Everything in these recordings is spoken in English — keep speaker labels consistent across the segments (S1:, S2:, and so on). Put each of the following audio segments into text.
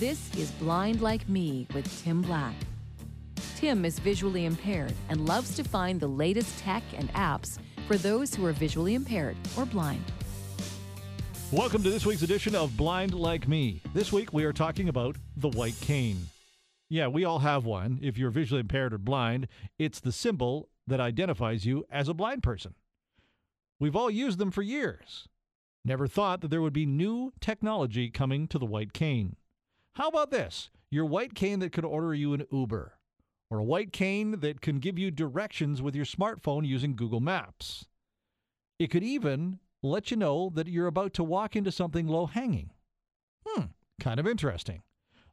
S1: This is Blind Like Me with Tim Black. Tim is visually impaired and loves to find the latest tech and apps for those who are visually impaired or blind.
S2: Welcome to this week's edition of Blind Like Me. This week we are talking about the white cane. Yeah, we all have one. If you're visually impaired or blind, it's the symbol that identifies you as a blind person. We've all used them for years. Never thought that there would be new technology coming to the white cane. How about this? Your white cane that could order you an Uber, or a white cane that can give you directions with your smartphone using Google Maps. It could even let you know that you're about to walk into something low hanging. Hmm, kind of interesting.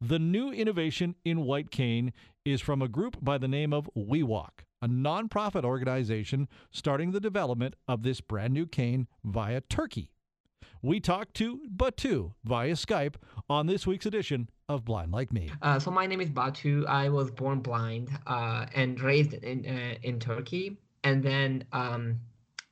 S2: The new innovation in white cane is from a group by the name of WeWalk, a nonprofit organization starting the development of this brand new cane via Turkey. We talked to Batu via Skype on this week's edition of Blind Like Me.
S3: Uh, so my name is Batu. I was born blind uh, and raised in uh, in Turkey, and then um,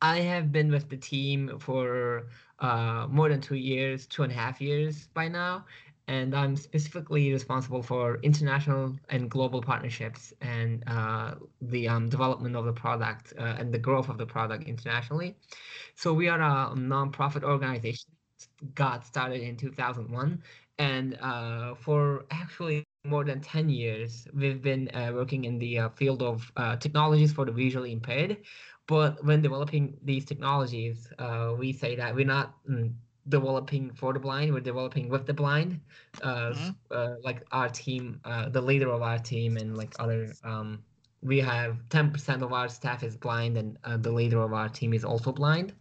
S3: I have been with the team for uh, more than two years, two and a half years by now, and I'm specifically responsible for international and global partnerships and uh, the um, development of the product uh, and the growth of the product internationally. So we are a nonprofit organization, got started in 2001, and uh, for actually more than 10 years, we've been uh, working in the uh, field of uh, technologies for the visually impaired. But when developing these technologies, we say that we're not mm, developing for the blind. We're developing with the blind. Uh, mm-hmm. uh, like our team, uh, the leader of our team, and like other, um, we have ten percent of our staff is blind, and uh, the leader of our team is also blind.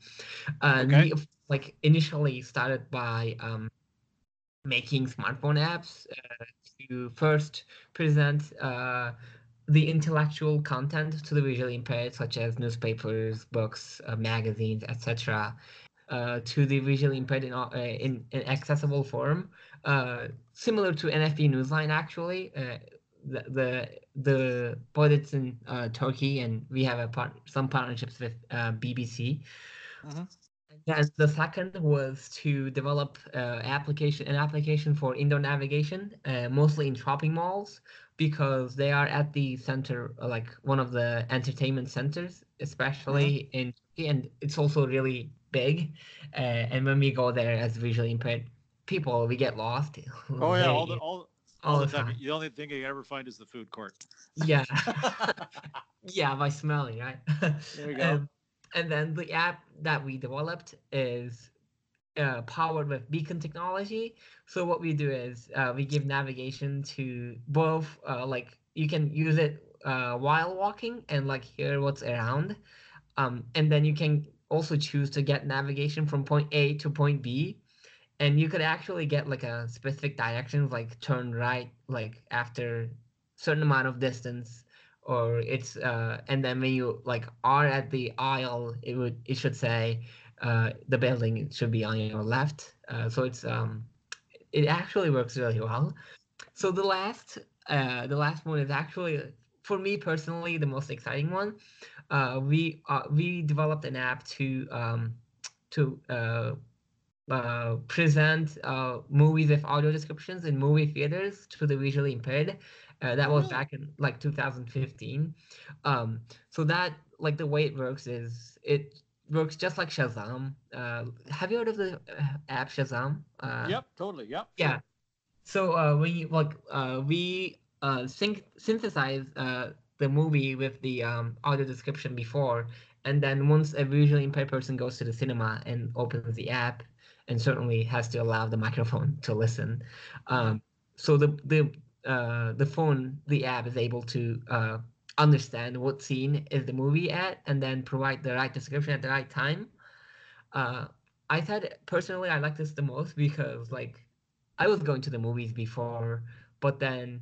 S3: And okay. we like initially started by um, making smartphone apps uh, to first present uh, the intellectual content to the visually impaired, such as newspapers, books, uh, magazines, etc uh, to the visually impaired in, uh, in, in accessible form, uh, similar to NFB Newsline actually. Uh, the the the but it's in uh, Turkey, and we have a part, some partnerships with uh, BBC. Mm-hmm. And the second was to develop application an application for indoor navigation, mostly in shopping malls, because they are at the center, like one of the entertainment centers, especially mm-hmm. in and it's also really big. Uh, and when we go there as visually impaired people, we get lost.
S2: Oh yeah, all the all, all, all the time. time. The only thing you ever find is the food court.
S3: Yeah, yeah, by smelling, right?
S2: There we go. Um,
S3: and then the app that we developed is uh, powered with beacon technology. So what we do is uh, we give navigation to both, uh, like you can use it uh, while walking and like hear what's around, um, and then you can also choose to get navigation from point A to point B. And you could actually get like a specific directions, like turn right, like after certain amount of distance, or it's uh, and then when you like are at the aisle, it would it should say uh, the building should be on your left. Uh, so it's um, it actually works really well. So the last uh, the last one is actually for me personally the most exciting one uh, we uh, we developed an app to um, to uh, uh present uh, movies with audio descriptions in movie theaters to the visually impaired. Uh, that was back in like 2015. Um, so that like the way it works is it works just like Shazam. have you heard of the app Shazam?
S2: yep, totally. Yep.
S3: Yeah. So we like we sync synthesize the movie with the um, audio description before, and then once a visually impaired person goes to the cinema and opens the app, and certainly has to allow the microphone to listen, um, so the the uh, the phone, the app is able to uh, understand what scene is the movie at, and then provide the right description at the right time. Uh, I said personally I like this the most because like I was going to the movies before, but then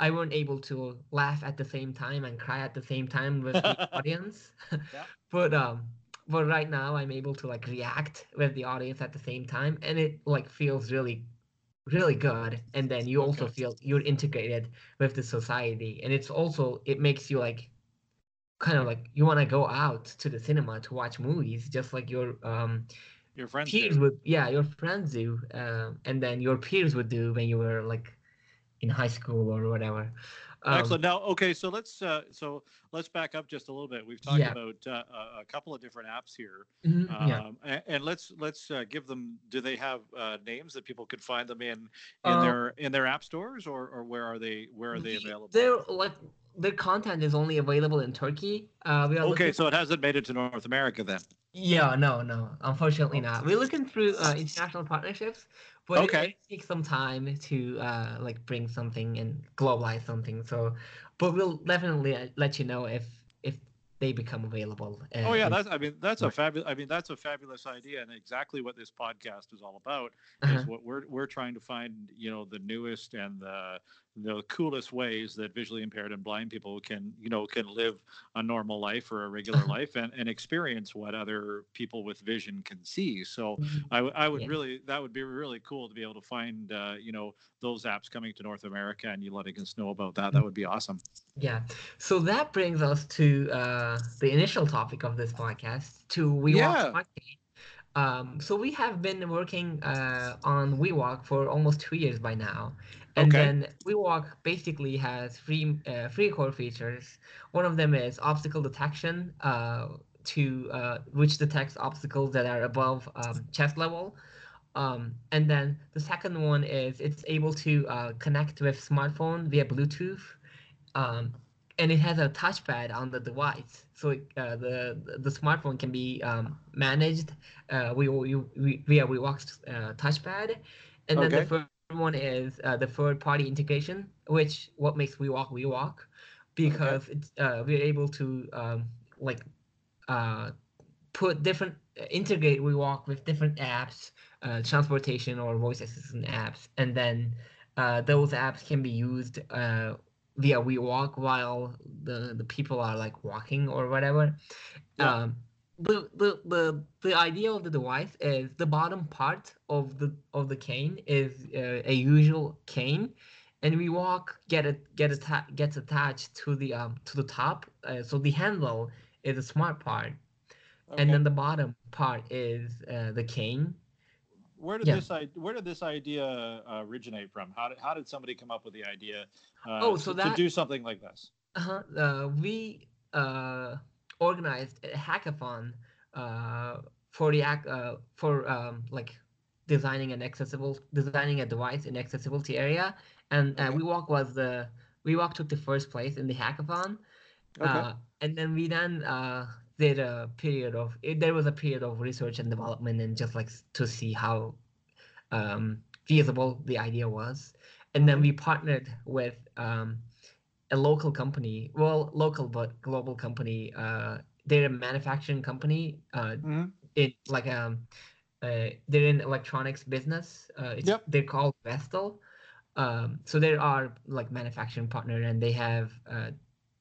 S3: I weren't able to laugh at the same time and cry at the same time with the audience. Yeah. but um, but right now I'm able to like react with the audience at the same time, and it like feels really, really good. And then you also feel you're integrated with the society, and it's also it makes you like kind of like you want to go out to the cinema to watch movies, just like your um
S2: your friends
S3: peers
S2: do.
S3: would yeah your friends do, uh, and then your peers would do when you were like in high school or whatever. Um,
S2: Excellent. Now, okay, so let's uh, so let's back up just a little bit. We've talked
S3: Yeah.
S2: about uh, a- couple of different apps here,
S3: mhm, yeah.
S2: um, a- and, let's let's uh, give them. Do they have uh, names that people could find them in in
S3: Uh,
S2: their in their app stores, or, or where are they where are they available?
S3: They're like their content is only available in Turkey. Uh, we are
S2: Okay,
S3: looking-
S2: so it hasn't made it to North America then.
S3: Yeah, no, no, unfortunately not. We're looking through uh, international partnerships, but it-
S2: Okay.
S3: it, takes some time to uh, like bring something and globalize something. So, but we'll definitely uh, let you know if they become available. uh,
S2: Oh yeah, that's I mean that's a fabulous I mean that's a fabulous idea and exactly what this podcast is all about
S3: uh-huh.
S2: is what we're we're trying to find you know the newest and the the coolest ways that visually impaired and blind people can you know can live a normal life or a regular life and, and experience what other people with vision can see so
S3: Mhm.
S2: I, w- I would
S3: Yeah.
S2: really that would be really cool to be able to find uh, you know those apps coming to North America and you letting us know about that that would be awesome
S3: Yeah. So that brings us to uh, the initial topic of this podcast, to WeWalk
S2: Yeah.
S3: Marketing. Um, so we have been working uh, on WeWalk for almost two years by now, and
S2: Okay.
S3: then WeWalk basically has three uh, three core features. One of them is obstacle detection, uh, to uh, which detects obstacles that are above um, chest level. Um, and then the second one is it's able to uh, connect with smartphone via Bluetooth um, and it has a touchpad on the device, so it, uh, the the smartphone can be um, managed uh, we, we, we via WeWalk's uh, touchpad, and then
S2: Okay.
S3: the third one is uh, the third party integration, which what makes WeWalk WeWalk, because it's uh, we're able to um, like uh, put different integrate WeWalk with different apps, uh, transportation or voice assistant apps, and then uh, those apps can be used uh, WeWalk while the, the people are like walking or whatever.
S2: Yeah.
S3: Um, the, the the the idea of the device is the bottom part of the of the cane is uh, a usual cane, and we walk get it get atta- gets attached to the um to the top. Uh, so the handle is a smart part, and then the bottom part is uh, the cane.
S2: Where did
S3: Yeah.
S2: this where did this idea uh, originate from? How did how did somebody come up with the idea uh,
S3: Oh, so
S2: to, to do something like this?
S3: Uh-huh. Uh, we uh, organized a hackathon uh, for the uh, for um, like designing an accessible designing a device in accessibility area, and uh,
S2: Okay.
S3: WeWalk was the WeWalk took the first place in the hackathon.
S2: Okay.
S3: Uh, and then we then uh, did a period of it, there was a period of research and development and just like to see how um, feasible the idea was. And then we partnered with um, a local company, well, local but global company. Uh, they're a manufacturing company uh,
S2: Mhm.
S3: in like um, uh, they're in electronics business. Uh, it's,
S2: Yep.
S3: They're called Vestel. Um, so they are like manufacturing partner, and they have uh,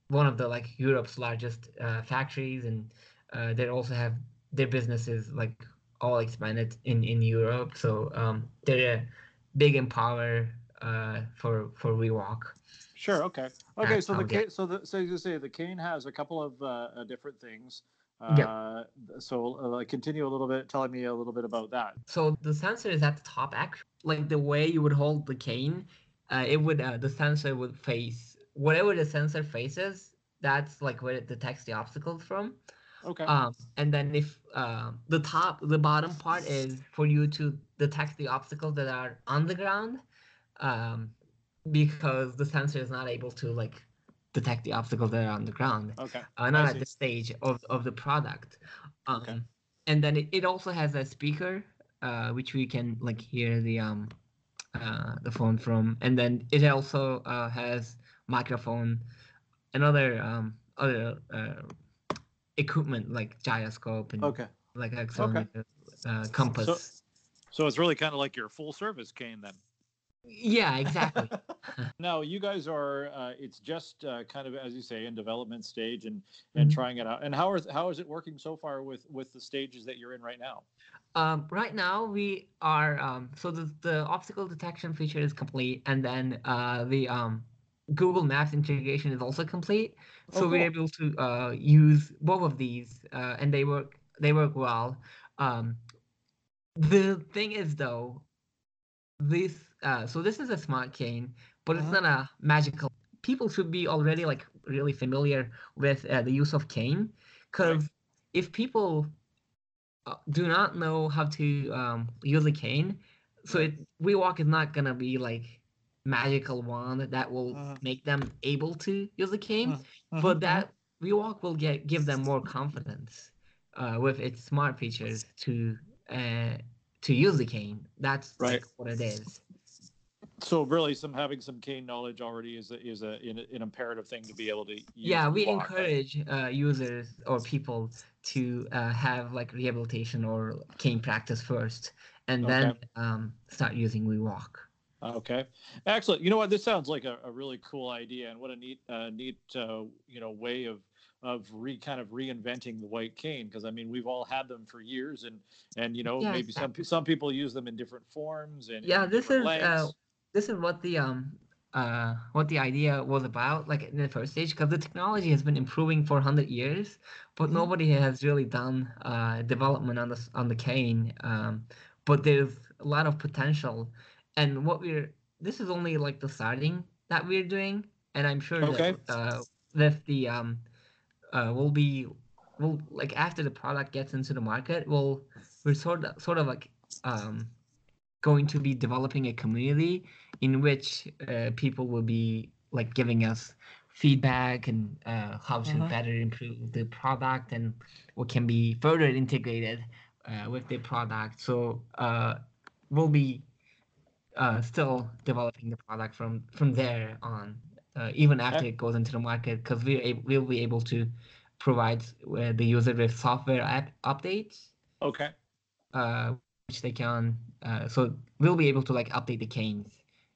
S3: one of the like Europe's largest uh, factories, and uh, they also have their businesses like all expanded in in Europe. So um, they're a big empower uh, for for WeWalk.
S2: Sure. Okay. Okay. So the
S3: yeah.
S2: cane, so the so you say the cane has a couple of uh, different things.
S3: Yeah.
S2: Uh, So uh, continue a little bit, telling me a little bit about that.
S3: So the sensor is at the top. Act like the way you would hold the cane, uh, it would uh, the sensor would face whatever the sensor faces. That's like where it detects the obstacles from.
S2: Okay.
S3: Um, and then if uh, the top, the bottom part is for you to detect the obstacles that are on the ground, um, because the sensor is not able to like detect the obstacles that are on the ground
S2: okay.
S3: uh, not at the stage of, of the product. Um,
S2: Okay.
S3: And then it, it also has a speaker, uh, which we can like hear the um uh, the phone from, and then it also uh, has microphone and other um other uh, equipment like gyroscope and
S2: Okay.
S3: like accelerometer, uh, compass.
S2: So it's really kind of like your full service cane then.
S3: yeah, exactly.
S2: Now you guys are. Uh, it's just uh, kind of as you say in development stage and and
S3: Mhm.
S2: trying it out. And how is how is it working so far with with the stages that you're in right now?
S3: Um, right now we are um, so the, the obstacle detection feature is complete, and then uh, the um, Google Maps integration is also complete. So we're able to uh, use both of these, uh, and they work they work well. Um, the thing is though, this uh, so this is a smart cane, but it's
S2: Uh-huh.
S3: not a magical. People should be already like really familiar with uh, the use of cane, because if people uh, do not know how to um, use a cane, so it WeWalk is not gonna be like magical wand that will
S2: Uh-huh.
S3: make them able to use a cane,
S2: Uh-huh.
S3: but that WeWalk will get give them more confidence uh, with its smart features to uh, to use the cane. That's
S2: Right.
S3: what it is.
S2: So really, some having some cane knowledge already is a, is a an, an imperative thing to be able to. Use
S3: yeah we
S2: right?
S3: encourage uh, users or people to uh, have like rehabilitation or cane practice first and then um, start using WeWalk.
S2: Okay, excellent. You know what? This sounds like a, a really cool idea, and what a neat, uh, neat, uh, you know, way of of re kind of reinventing the white cane. Because I mean, we've all had them for years, and and you know,
S3: Yeah,
S2: maybe some some people use them in different forms and
S3: Yeah, this is uh, this is what the um uh what the idea was about like in the first stage because the technology has been improving for 100 years but
S2: Mhm.
S3: nobody has really done uh development on the s- on the cane um but there's a lot of potential and what we're this is only like the starting that we're doing and i'm sure
S2: Okay.
S3: that uh with the um uh will be will like after the product gets into the market we'll we're sort of sort of like um going to be developing a community in which uh, people will be like giving us feedback and uh, how to
S2: Mhm.
S3: better improve the product and what can be further integrated uh, with the product. So uh, we'll be uh, still developing the product from from there on, uh, even after it goes into the market, because we we'll be able to provide uh, the user with software app updates
S2: Okay.
S3: uh, which they can. Uh, so we'll be able to like update the canes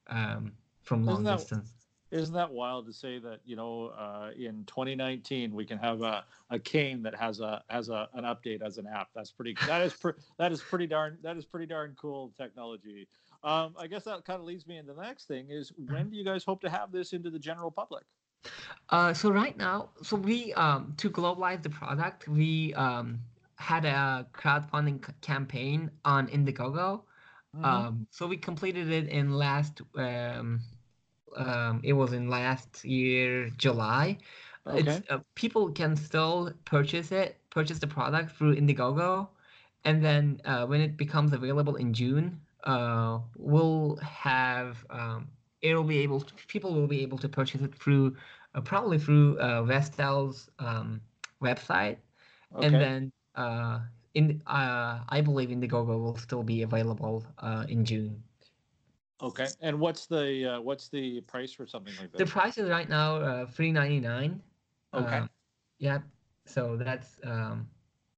S3: um, from long
S2: Isn't that-
S3: distance.
S2: Isn't that wild to say that you know uh, in 2019 we can have a, a cane that has a has a an update as an app? That's pretty. That is pre, that is pretty darn that is pretty darn cool technology. Um, I guess that kind of leads me into the next thing: is when do you guys hope to have this into the general public?
S3: Uh, so right now, so we um, to globalize the product, we um, had a crowdfunding c- campaign on Indiegogo.
S2: Mm-hmm.
S3: Um, so we completed it in last. Um, um, it was in last year July.
S2: okay.
S3: It's uh, people can still purchase it, purchase the product through Indiegogo, and then uh, when it becomes available in June, uh, we'll have um, it'll be able to, people will be able to purchase it through uh, probably through uh, Vestel's um, website,
S2: okay.
S3: and then uh, in uh, I believe Indiegogo will still be available uh, in June.
S2: okay. And what's the uh, what's the price for something like
S3: that?
S2: The
S3: price is right now uh, three ninety nine.
S2: Okay.
S3: Yeah. So that's um,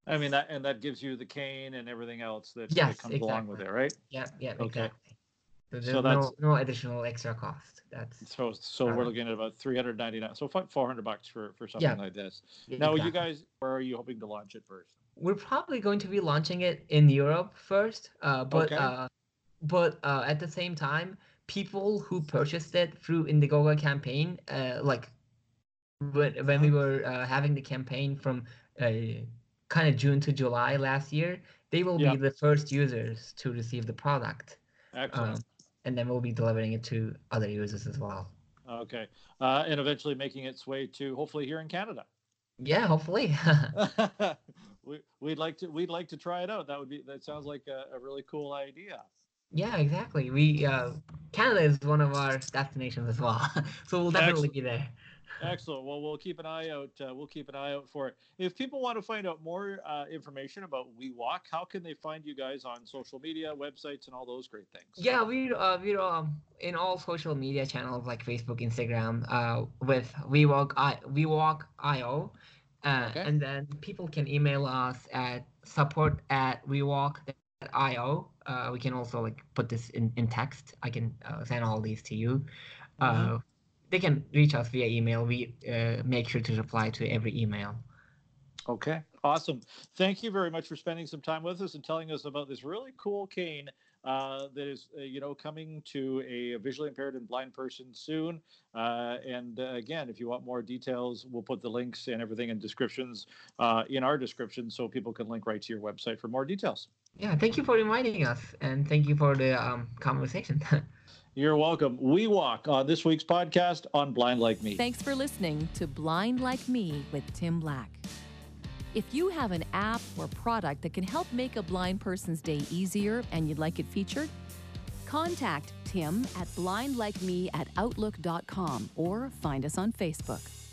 S2: I mean that and that gives you the cane and everything else that,
S3: Yes,
S2: that comes along with it, right?
S3: yeah, yeah,
S2: Okay.
S3: exactly. So there's
S2: So that's-
S3: no no additional extra cost. That's
S2: So so we're looking at about 399. So 400 bucks for for something
S3: Yeah.
S2: like this. Now, you guys, where are you hoping to launch it first?
S3: We're probably going to be launching it in Europe first, uh, but
S2: Okay.
S3: uh, but uh, at the same time, people who purchased it through Indiegogo campaign, uh, like when when we were uh, having the campaign from uh, kind of June to July last year, they will
S2: Yeah.
S3: be the first users to receive the product,
S2: Excellent.
S3: um, and then we'll be delivering it to other users as well.
S2: okay, uh, and eventually making its way to hopefully here in Canada.
S3: Yeah, hopefully.
S2: we, we'd like to we'd like to try it out. That would be that sounds like a, a really cool idea.
S3: yeah, exactly. We uh, Canada is one of our destinations as well, so we'll definitely
S2: Excellent.
S3: be there.
S2: Excellent. Well, we'll keep an eye out. Uh, we'll keep an eye out for it. If people want to find out more uh, information about WeWalk, how can they find you guys on social media, websites, and all those great things?
S3: Yeah, we're uh, we're um, in all social media channels like Facebook, Instagram, uh, with WeWalk I WeWalk IO, uh,
S2: Okay.
S3: and then people can email us at support at WeWalk.io. Uh, we can also like put this in, in text. I can uh, send all these to you. Uh, they can reach us via email. We uh, make sure to reply to every email.
S2: Okay, awesome. Thank you very much for spending some time with us and telling us about this really cool cane uh, that is, uh, you know, coming to a visually impaired and blind person soon. Uh, and uh, again, if you want more details, we'll put the links and everything in descriptions uh, in our description so people can link right to your website for more details.
S3: Yeah, thank you for inviting us, and thank you for the um, conversation.
S2: You're welcome. We walk on this week's podcast on Blind Like Me.
S1: Thanks for listening to Blind Like Me with Tim Black. If you have an app or product that can help make a blind person's day easier and you'd like it featured, contact Tim at blindlikeme at outlook.com or find us on Facebook.